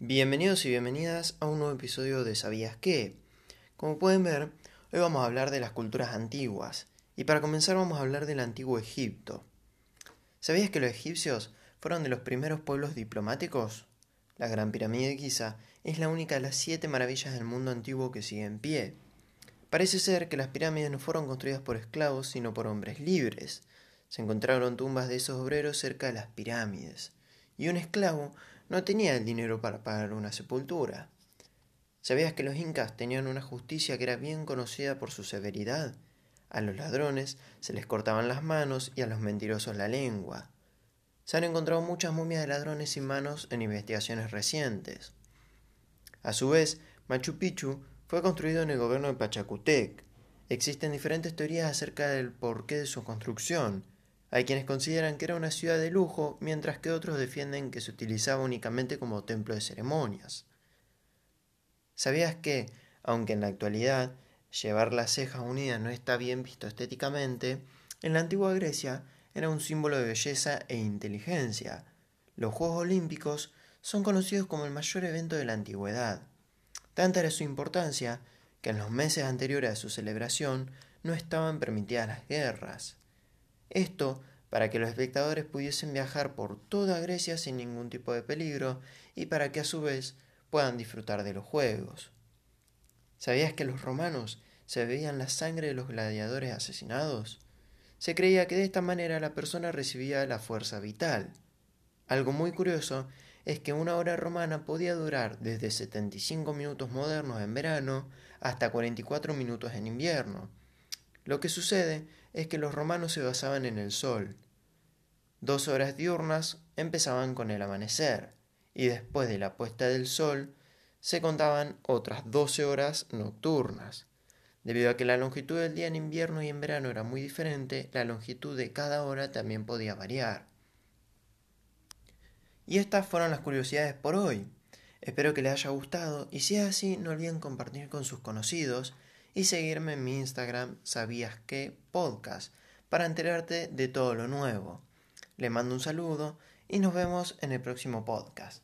Bienvenidos y bienvenidas a un nuevo episodio de ¿Sabías qué? Como pueden ver, hoy vamos a hablar de las culturas antiguas, y para comenzar vamos a hablar del antiguo Egipto. ¿Sabías que los egipcios fueron de los primeros pueblos diplomáticos? La Gran Pirámide de Giza es la única de las siete maravillas del mundo antiguo que sigue en pie. Parece ser que las pirámides no fueron construidas por esclavos, sino por hombres libres. Se encontraron tumbas de esos obreros cerca de las pirámides, y un esclavo no tenía el dinero para pagar una sepultura. ¿Sabías que los incas tenían una justicia que era bien conocida por su severidad? A los ladrones se les cortaban las manos y a los mentirosos la lengua. Se han encontrado muchas momias de ladrones sin manos en investigaciones recientes. A su vez, Machu Picchu fue construido en el gobierno de Pachacutec. Existen diferentes teorías acerca del porqué de su construcción, hay quienes consideran que era una ciudad de lujo, mientras que otros defienden que se utilizaba únicamente como templo de ceremonias. ¿Sabías que, aunque en la actualidad llevar las cejas unidas no está bien visto estéticamente, en la antigua Grecia era un símbolo de belleza e inteligencia? Los Juegos Olímpicos son conocidos como el mayor evento de la antigüedad. Tanta era su importancia que en los meses anteriores a su celebración no estaban permitidas las guerras. Esto para que los espectadores pudiesen viajar por toda Grecia sin ningún tipo de peligro y para que a su vez puedan disfrutar de los juegos. ¿Sabías que los romanos se bebían la sangre de los gladiadores asesinados? Se creía que de esta manera la persona recibía la fuerza vital. Algo muy curioso es que una hora romana podía durar desde 75 minutos modernos en verano hasta 44 minutos en invierno. Lo que sucede es que los romanos se basaban en el sol. Dos horas diurnas empezaban con el amanecer, y después de la puesta del sol se contaban otras doce horas nocturnas. Debido a que la longitud del día en invierno y en verano era muy diferente, la longitud de cada hora también podía variar. Y estas fueron las curiosidades por hoy. Espero que les haya gustado y si es así no olviden compartir con sus conocidos y seguirme en mi Instagram sabías que podcast para enterarte de todo lo nuevo. Le mando un saludo y nos vemos en el próximo podcast.